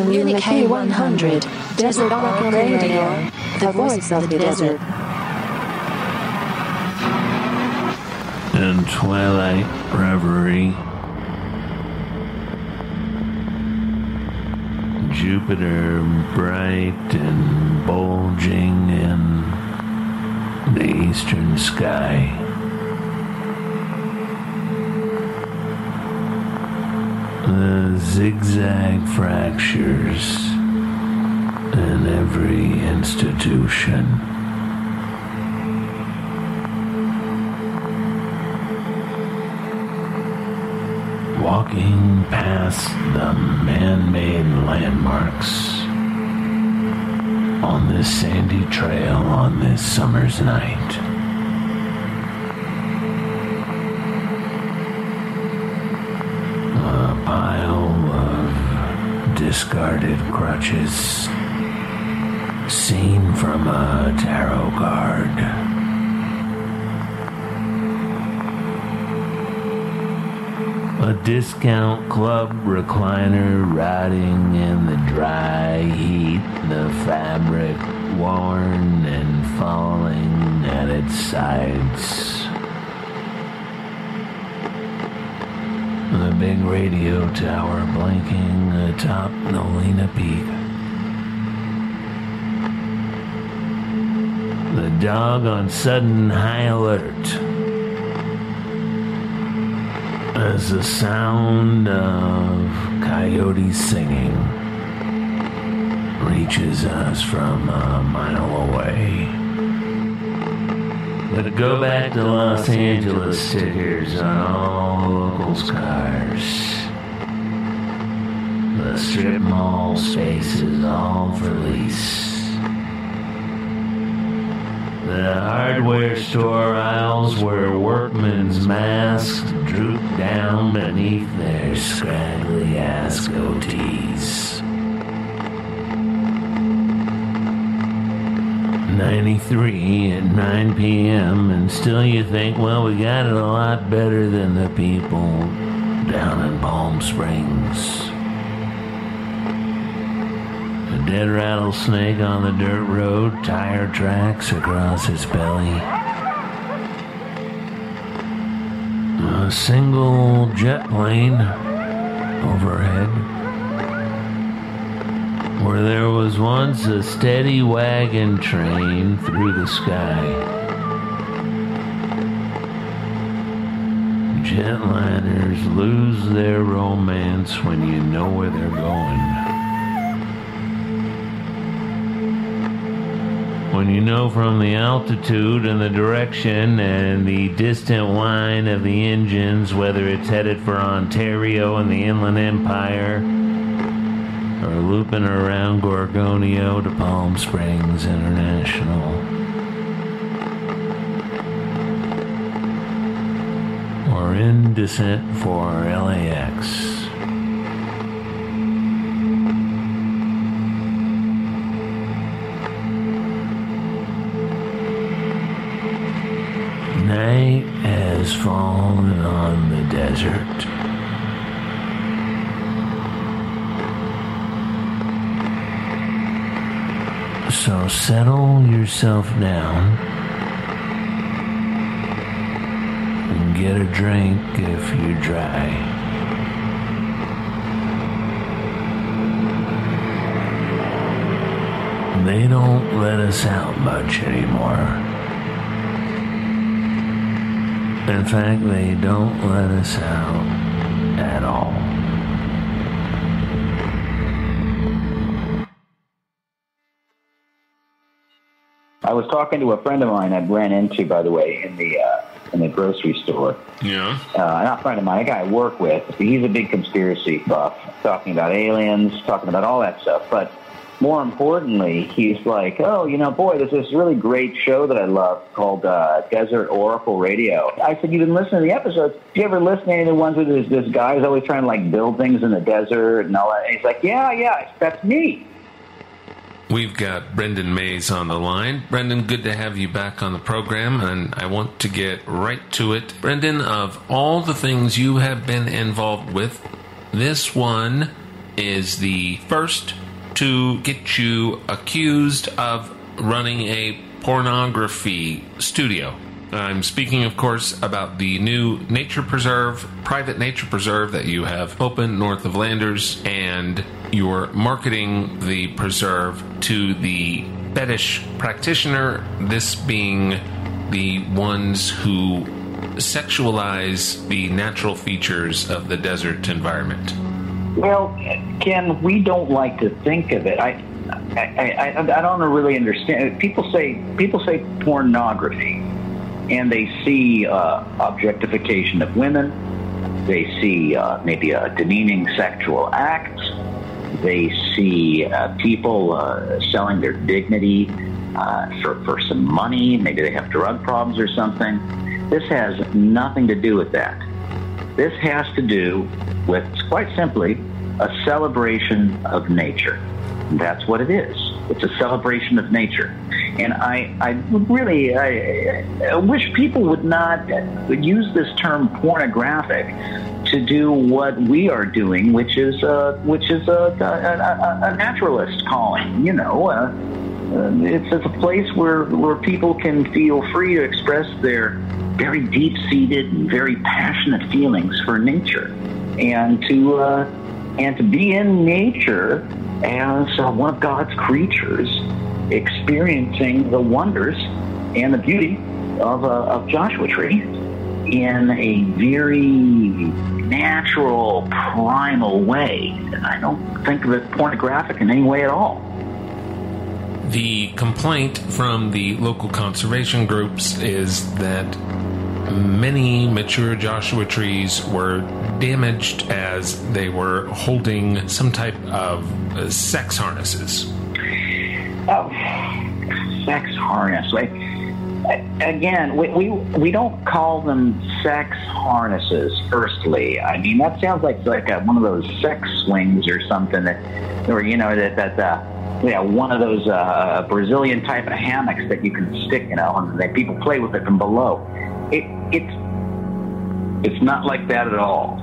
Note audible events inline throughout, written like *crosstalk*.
Communique 100, Desert Oracle Radio, the voice of the desert. and twilight reverie. Jupiter bright and bulging in the eastern sky. The zigzag fractures in every institution. walking past the man made landmarks on this sandy trail on this summer's night. Discarded crutches seen from a tarot card. A discount club recliner rotting in the dry heat, the fabric worn and falling at its sides. The big radio tower blinking atop Nolina Peak. The dog on sudden high alert as the sound of coyotes singing reaches us from a mile away. But go back to Los Angeles stickers on all locals' cars. The strip mall space is all for lease. The hardware store aisles where workmen's masks droop down beneath their scraggly ass goatees. 93 at 9 p.m., and still you think, well, we got it a lot better than the people down in Palm Springs. A dead rattlesnake on the dirt road, tire tracks across its belly. A single jet plane overhead, where there was once a steady wagon train through the sky. Jetliners lose their romance when you know where they're going. When you know from the altitude and the direction and the distant whine of the engines whether it's headed for Ontario and the Inland Empire or looping around Gorgonio to Palm Springs International. Or in descent for LAX. Night has fallen on the desert. So settle yourself down and get a drink if you're dry. They don't let us out much anymore. In fact, they don't let us out at all. I was talking to a friend of mine I ran into, by the way, in the uh, in the grocery store. Yeah. Uh, not a friend of mine, a guy I work with. He's a big conspiracy buff, talking about aliens, talking about all that stuff. But more importantly, he's like, oh, you know, boy, there's this really great show that I love called uh, Desert Oracle Radio. I said, you've been listening to the episodes. Do you ever listen to any of the ones where this, this guy is always trying to like build things in the desert and all that? And he's like, yeah, yeah, that's me. We've got Brendan Mays on the line. Brendan, good to have you back on the program, and I want to get right to it. Brendan, of all the things you have been involved with, this one is the first to get you accused of running a pornography studio. I'm speaking, of course, about the new nature preserve, private nature preserve that you have opened north of Landers, and you're marketing the preserve to the fetish practitioner, this being the ones who sexualize the natural features of the desert environment. Well, Ken, we don't like to think of it. I, I, I, I don't really understand. People say people say pornography, and they see uh, objectification of women. They see uh, maybe a demeaning sexual act. They see uh, people uh, selling their dignity uh, for for some money. Maybe they have drug problems or something. This has nothing to do with that. This has to do with, quite simply, a celebration of nature. That's what it is. It's a celebration of nature. And I, I really, I, I wish people would not use this term pornographic to do what we are doing, which is, which is a, a, a, a naturalist calling. You know, uh, uh, it's, it's a place where where people can feel free to express their very deep seated and very passionate feelings for nature, and to uh, and to be in nature as uh, one of God's creatures, experiencing the wonders and the beauty of, uh, of Joshua Tree in a very natural, primal way. I don't think of it pornographic in any way at all. The complaint from the local conservation groups is that many mature Joshua trees were damaged as they were holding some type of uh, sex harnesses. Oh, sex harness. Like, again, we, we we don't call them sex harnesses. Firstly, I mean that sounds like like a, one of those sex swings or something that, or you know that that. Uh, yeah, one of those uh, Brazilian type of hammocks that you can stick, you know, and people play with it from below. It, it's it's not like that at all.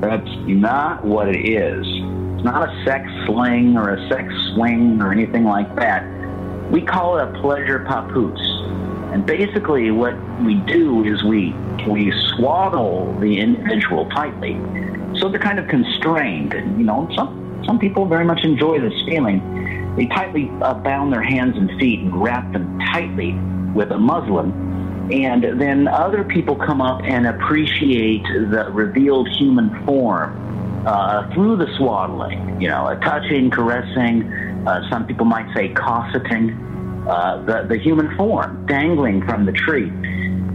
That's not what it is. It's not a sex sling or a sex swing or anything like that. We call it a pleasure papoose. And basically what we do is we we swaddle the individual tightly. So they're kind of constrained. And, you know, some, some people very much enjoy this feeling. They tightly uh, bound their hands and feet and wrap them tightly with a muslin and then other people come up and appreciate the revealed human form uh, through the swaddling, you know, touching, caressing, uh, some people might say cosseting, uh, the, the human form dangling from the tree.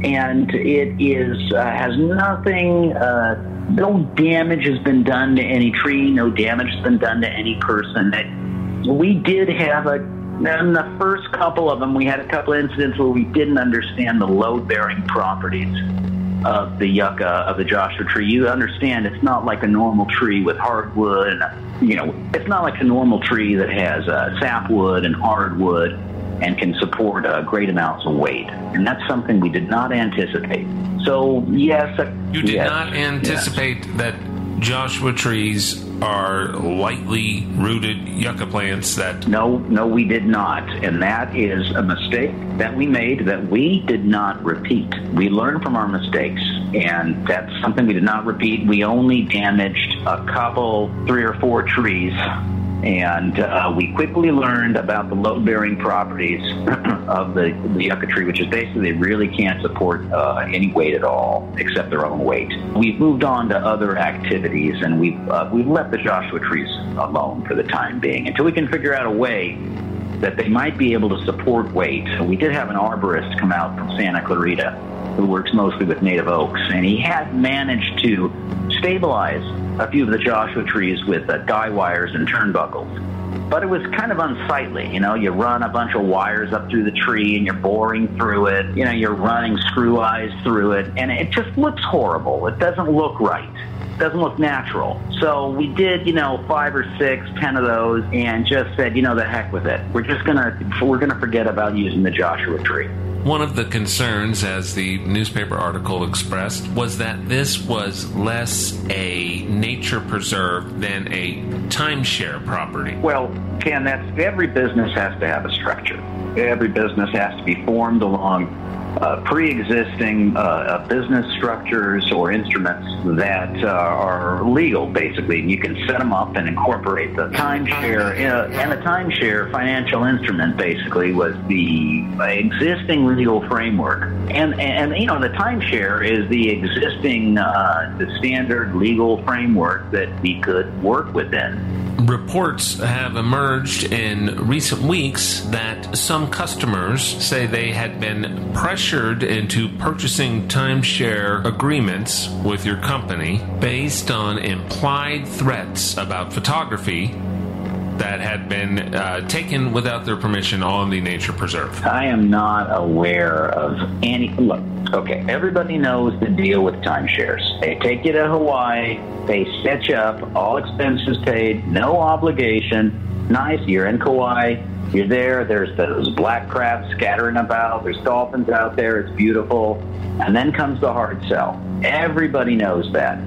And it is uh, has nothing, uh, no damage has been done to any tree, no damage has been done to any person. It, we did have a in the first couple of them, we had a couple of incidents where we didn't understand the load-bearing properties of the yucca of the Joshua tree. You understand it's not like a normal tree with hardwood. And, you know, it's not like a normal tree that has uh, sapwood and hardwood and can support uh, great amounts of weight. And that's something we did not anticipate. So yes, uh, you did yes, not anticipate yes. that Joshua trees are lightly rooted yucca plants that. No, no, we did not. And that is a mistake that we made that we did not repeat. We learned from our mistakes, and that's something we did not repeat. We only damaged a couple, three or four trees and uh, we quickly learned about the load-bearing properties *clears throat* of the, the yucca tree, which is basically they really can't support uh, any weight at all except their own weight. We've moved on to other activities, and we've uh, we've left the Joshua trees alone for the time being until we can figure out a way that they might be able to support weight. We did have an arborist come out from Santa Clarita who works mostly with native oaks, and he had managed to stabilize a few of the Joshua trees with uh, guy wires and turnbuckles. But it was kind of unsightly. You know, you run a bunch of wires up through the tree and you're boring through it. You know, you're running screw eyes through it, and it just looks horrible. It doesn't look right. Doesn't look natural. So we did, you know, five or six, ten of those, and just said, you know, the heck with it. We're just gonna we're gonna forget about using the Joshua tree. One of the concerns, as the newspaper article expressed, was that this was less a nature preserve than a timeshare property. Well, Ken, that's every business has to have a structure. Every business has to be formed along uh, pre-existing uh, business structures or instruments that uh, are legal, basically. and You can set them up and incorporate the timeshare. Uh, and the timeshare financial instrument, basically, was the existing legal framework. And, and you know, the timeshare is the existing, uh, the standard legal framework that we could work within. Reports have emerged in recent weeks that some customers say they had been pressured into purchasing timeshare agreements with your company based on implied threats about photography that had been uh, taken without their permission on the nature preserve. I am not aware of any. Look, okay, everybody knows the deal with timeshares. They take you to Hawaii, they set you up, all expenses paid, no obligation. Nice, you're in Kauai, you're there, there's those black crabs scattering about, there's dolphins out there, it's beautiful. And then comes the hard sell. Everybody knows that.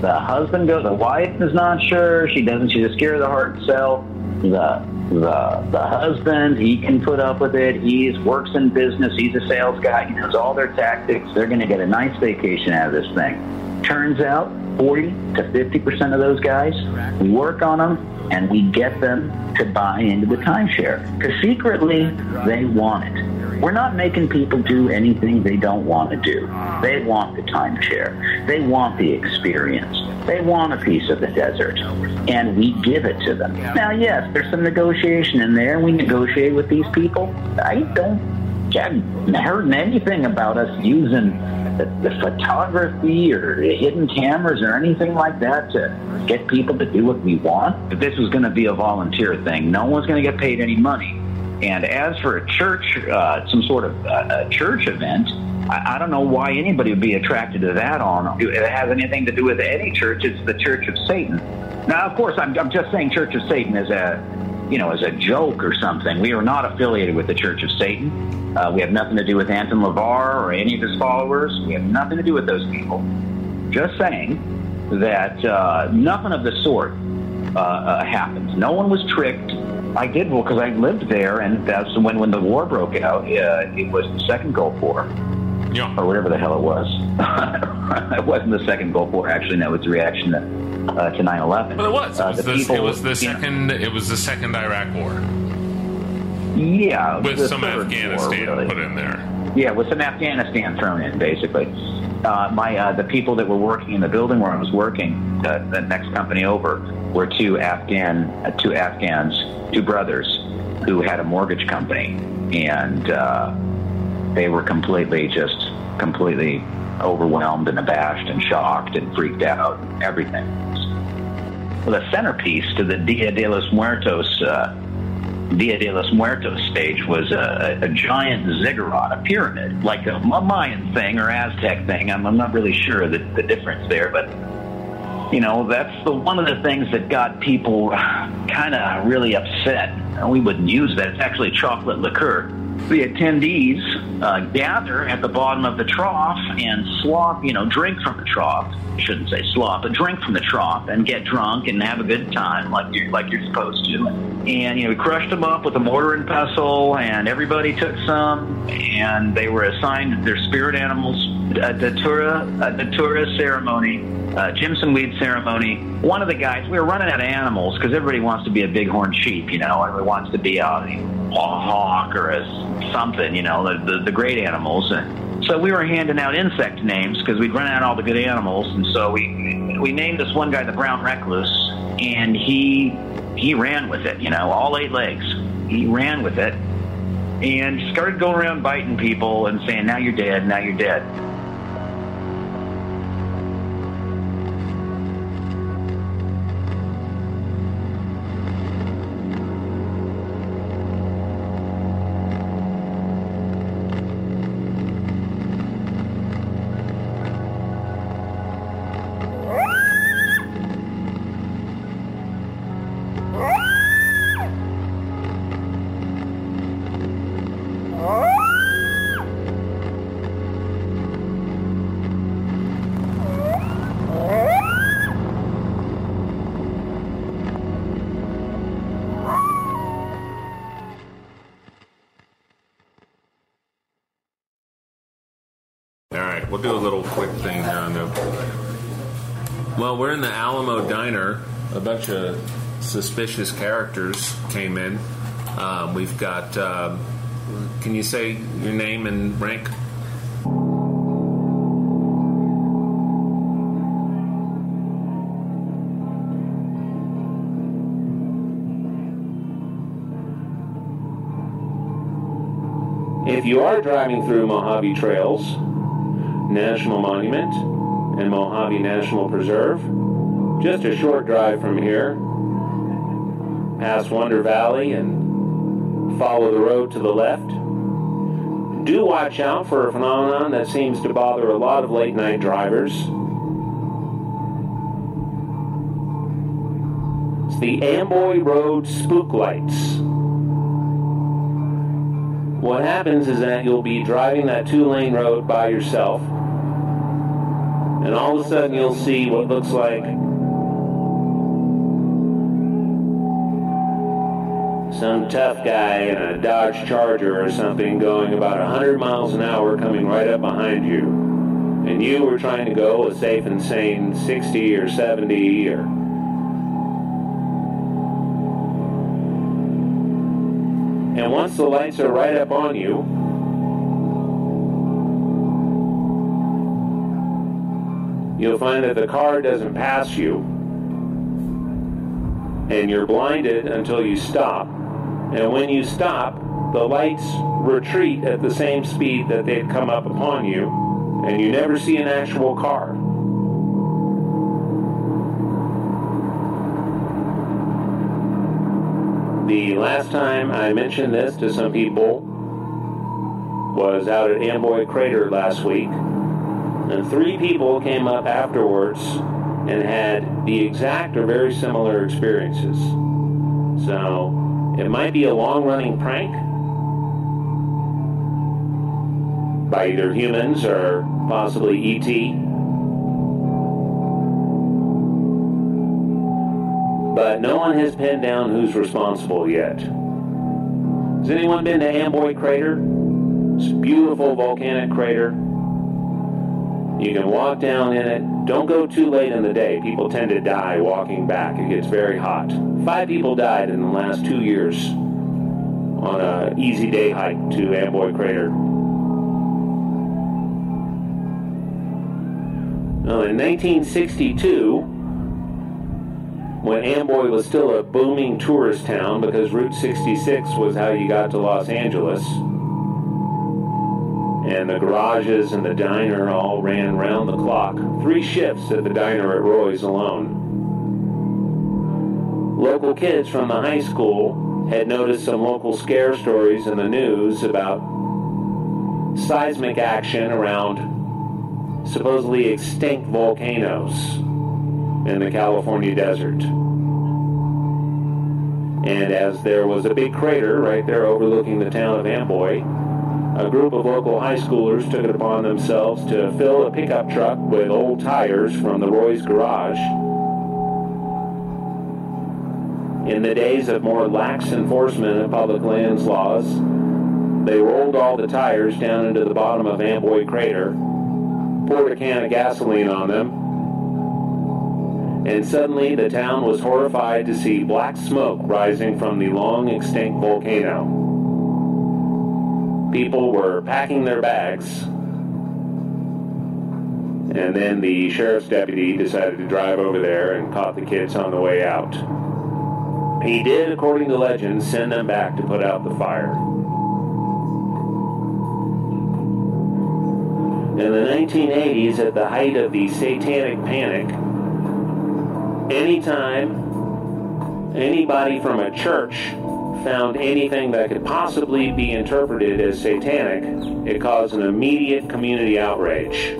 The husband goes, the wife is not sure, she doesn't, she's scared of the hard sell the the the husband he can put up with it. He's works in business. He's a sales guy. He knows all their tactics. They're going to get a nice vacation out of this thing. Turns out 40 to 50 percent of those guys we work on them and we get them to buy into the timeshare. Because secretly they want it we're not making people do anything they don't want to do. They want the timeshare. They want the experience. They want a piece of the desert. And we give it to them. Now, yes, there's some negotiation in there. We negotiate with these people. I don't haven't heard anything about us using the, the photography or hidden cameras or anything like that to get people to do what we want. But this was going to be a volunteer thing. No one's going to get paid any money. And as for a church, uh, some sort of uh, a church event, I, I don't know why anybody would be attracted to that. On it has anything to do with any church. It's the Church of Satan. Now, of course, I'm, I'm just saying Church of Satan as a you know as a joke or something. We are not affiliated with the Church of Satan. Uh, we have nothing to do with Anton LaVey or any of his followers. We have nothing to do with those people. Just saying that uh, nothing of the sort uh, uh, happens. No one was tricked. I did well because I lived there, and that's when when the war broke out. Uh, it was the second Gulf War, Yeah. or whatever the hell it was. *laughs* it wasn't the second Gulf War. Actually, no, it was the reaction to, uh, to 9/11. Well, it was. It Uh, was, the the, people- it was the second. It was the second Iraq War Yeah, with some third war, Afghanistan really. put in there. Yeah, with some Afghanistan thrown in, basically. Uh, my uh, the people that were working in the building where I was working, uh, the next company over, were two Afghan, uh, two Afghans, two brothers, who had a mortgage company, and uh, they were completely just completely overwhelmed and abashed and shocked and freaked out, and everything. Well, the centerpiece to the Dia de los Muertos. Dia de los Muertos stage was a, a giant ziggurat, a pyramid, like a Mayan thing or Aztec thing. I'm, I'm not really sure the, the difference there, but you know that's the one of the things that got people kind of really upset. We wouldn't use that. It's actually chocolate liqueur. The attendees uh, gather at the bottom of the trough and slop, you know, drink from the trough. I shouldn't say slop, but drink from the trough and get drunk and have a good time like you're like you're supposed to. And you know, we crushed them up with a mortar and pestle, and everybody took some, and they were assigned their spirit animals. A datura, a datura ceremony, uh, Jimson weed ceremony. One of the guys, we were running out of animals because everybody wants to be a bighorn sheep, you know, everybody wants to be a, a hawk or a something, you know, the, the, the great animals. And so we were handing out insect names because we'd run out all the good animals, and so we we named this one guy the brown recluse, and he he ran with it, you know, all eight legs. He ran with it and started going around biting people and saying, "Now you're dead. Now you're dead." We'll do a little quick thing here on the. Well, we're in the Alamo Diner. A bunch of suspicious characters came in. Um, we've got. Um, can you say your name and rank? If you are driving through Mojave Trails National Monument and Mojave National Preserve, just a short drive from here, past Wonder Valley and follow the road to the left, do watch out for a phenomenon that seems to bother a lot of late night drivers. It's the Amboy Road spook lights. What happens is that you'll be driving that two lane road by yourself, and all of a sudden you'll see what looks like some tough guy in a Dodge Charger or something going about 100 miles an hour coming right up behind you. And you were trying to go a safe and sane 60 or 70 or once the lights are right up on you, you'll find that the car doesn't pass you, and you're blinded until you stop. And when you stop, the lights retreat at the same speed that they'd come up upon you, and you never see an actual car. The last time I mentioned this to some people was out at Amboy Crater last week, and three people came up afterwards and had the exact or very similar experiences. So it might be a long running prank by either humans or possibly ET. But no one has pinned down who's responsible yet. Has anyone been to Amboy Crater? It's a beautiful volcanic crater. You can walk down in it. Don't go too late in the day. People tend to die walking back. It gets very hot. Five people died in the last two years on a easy day hike to Amboy Crater. Well, in 1962, when Amboy was still a booming tourist town because Route 66 was how you got to Los Angeles. And the garages and the diner all ran round the clock. Three shifts at the diner at Roy's alone. Local kids from the high school had noticed some local scare stories in the news about seismic action around supposedly extinct volcanoes in the California desert. And as there was a big crater right there overlooking the town of Amboy, a group of local high schoolers took it upon themselves to fill a pickup truck with old tires from the Roy's garage. In the days of more lax enforcement of public lands laws, they rolled all the tires down into the bottom of Amboy Crater, poured a can of gasoline on them, and suddenly the town was horrified to see black smoke rising from the long extinct volcano. People were packing their bags, and then the sheriff's deputy decided to drive over there and caught the kids on the way out. He did, according to legend, send them back to put out the fire. In the 1980s, at the height of the satanic panic, anytime anybody from a church found anything that could possibly be interpreted as satanic, it caused an immediate community outrage.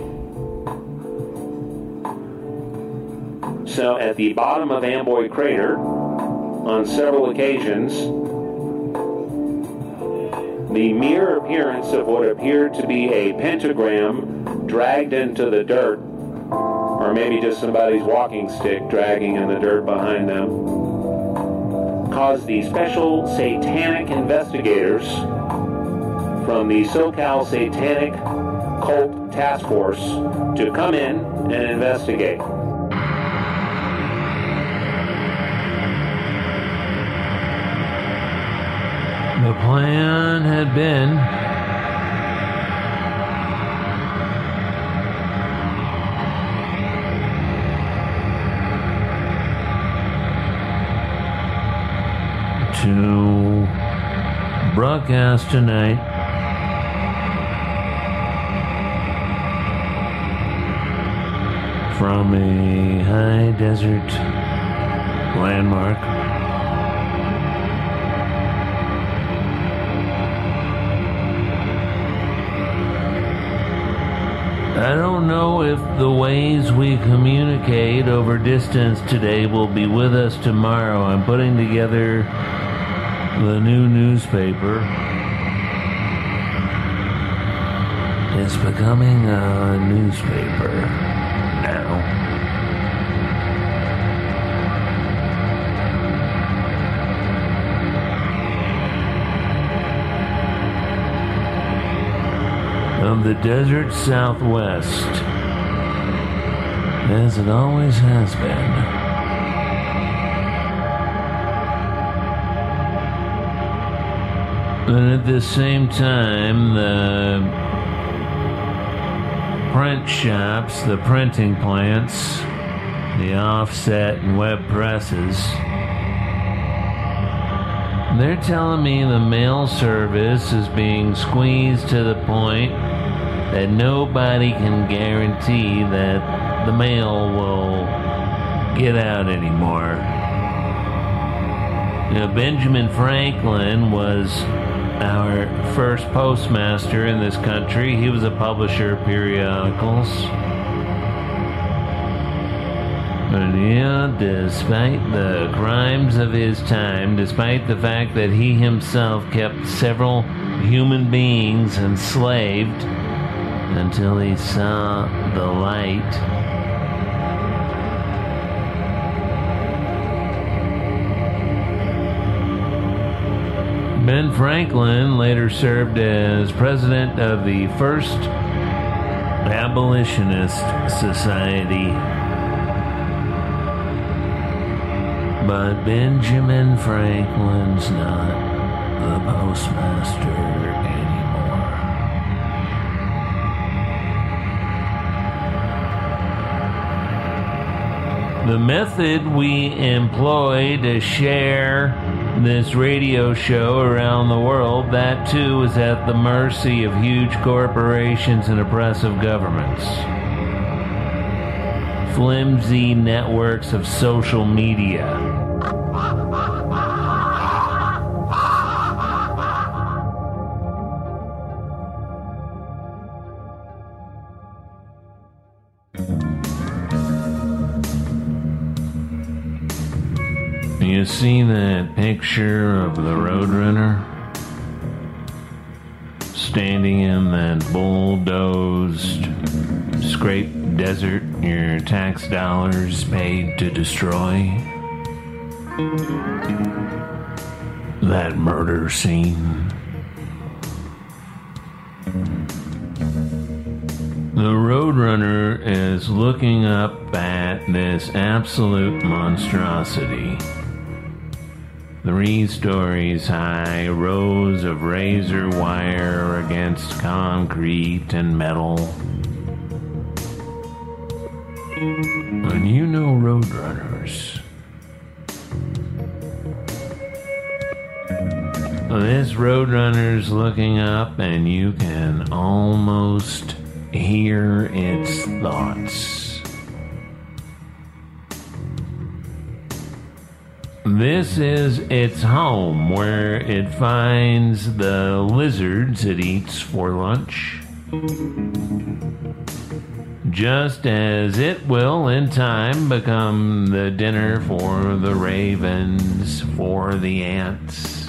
So, at the bottom of Amboy Crater, on several occasions, the mere appearance of what appeared to be a pentagram dragged into the dirt or maybe just somebody's walking stick dragging in the dirt behind them, caused the special satanic investigators from the SoCal Satanic Cult task force to come in and investigate. The plan had been broadcast tonight from a high desert landmark. I don't know if the ways we communicate over distance today will be with us tomorrow. I'm putting together the new newspaper. is becoming a newspaper now. Of the desert southwest, as it always has been. And at the same time, the print shops, the printing plants, the offset and web presses, they're telling me the mail service is being squeezed to the point that nobody can guarantee that the mail will get out anymore. You know, Benjamin Franklin was our first postmaster in this country. He was a publisher of periodicals. And yeah, uh, despite the crimes of his time, despite the fact that he himself kept several human beings enslaved until he saw the light. Ben Franklin later served as president of the first abolitionist society. But Benjamin Franklin's not the postmaster The method we employ to share this radio show around the world, that too is at the mercy of huge corporations and oppressive governments. Flimsy networks of social media. See that picture of the Roadrunner? Standing in that bulldozed, scraped desert your tax dollars paid to destroy? That murder scene? The Roadrunner is looking up at this absolute monstrosity. Three stories high, rows of razor wire against concrete and metal. And you know Roadrunners. This Roadrunner's looking up, and you can almost hear its thoughts. This is its home where it finds the lizards it eats for lunch. Just as it will in time become the dinner for the ravens, for the ants,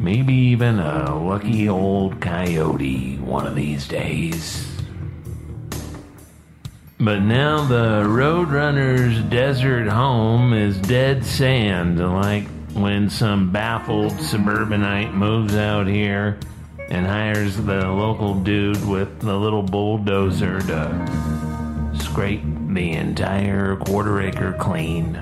maybe even a lucky old coyote one of these days. But now the Roadrunner's desert home is dead sand, like when some baffled suburbanite moves out here and hires the local dude with the little bulldozer to scrape the entire quarter acre clean.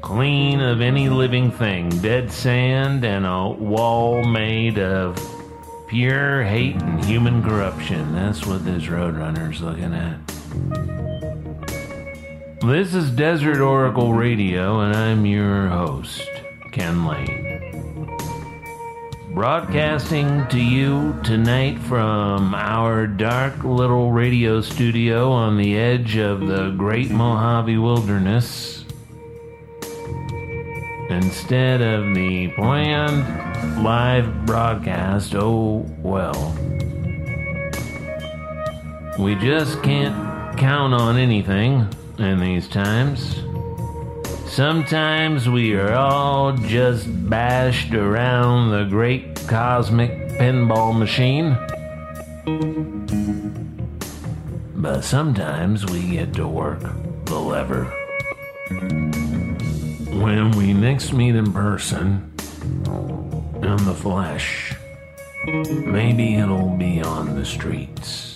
Clean of any living thing, dead sand, and a wall made of pure hate and human corruption. That's what this Roadrunner's looking at. This is Desert Oracle Radio, and I'm your host, Ken Layne. Broadcasting to you tonight from our dark little radio studio on the edge of the Great Mojave Wilderness. Instead of the planned live broadcast, oh well. We just can't count on anything in these times. Sometimes we are all just bashed around the great cosmic pinball machine. But sometimes we get to work the lever. When we next meet in person, in the flesh, maybe it'll be on the streets.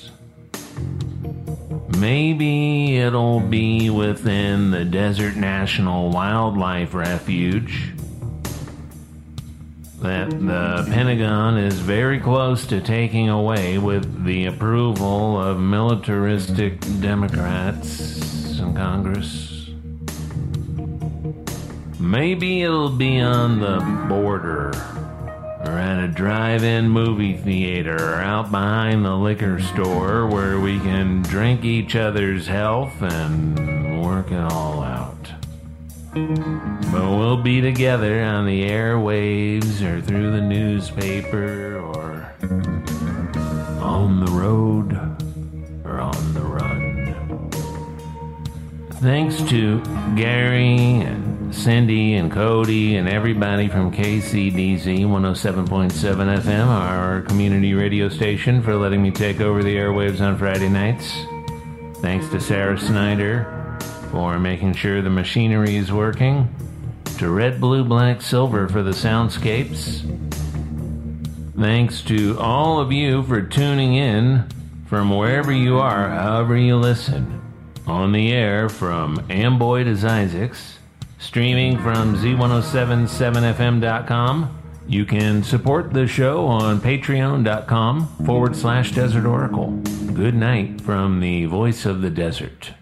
Maybe it'll be within the Desert National Wildlife Refuge that the Pentagon is very close to taking away with the approval of militaristic Democrats in Congress. Maybe it'll be on the border or at a drive in movie theater or out behind the liquor store where we can drink each other's health and work it all out. But we'll be together on the airwaves or through the newspaper or on the road or on the run. Thanks to Gary and Cindy and Cody and everybody from KCDZ 107.7 FM, our community radio station, for letting me take over the airwaves on Friday nights. Thanks to Sarah Snyder for making sure the machinery is working. To Red, Blue, Black, Silver for the soundscapes. Thanks to all of you for tuning in from wherever you are, however you listen. On the air from Amboy to Zzyzx, streaming from Z1077FM.com. You can support the show on patreon.com forward slash desert oracle. Good night from the voice of the desert.